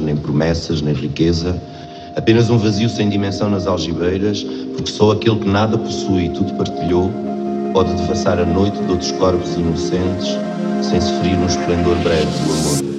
nem promessas, nem riqueza, apenas um vazio sem dimensão nas algibeiras, porque só aquele que nada possui e tudo partilhou pode devassar a noite de outros corpos inocentes, sem se ferir no esplendor breve do amor.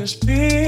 just be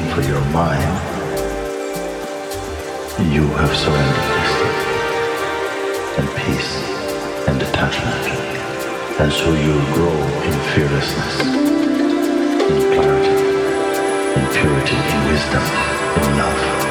for your mind, you have surrendered this and peace and detachment. And so you'll grow in fearlessness, in clarity, in purity, in wisdom, in love.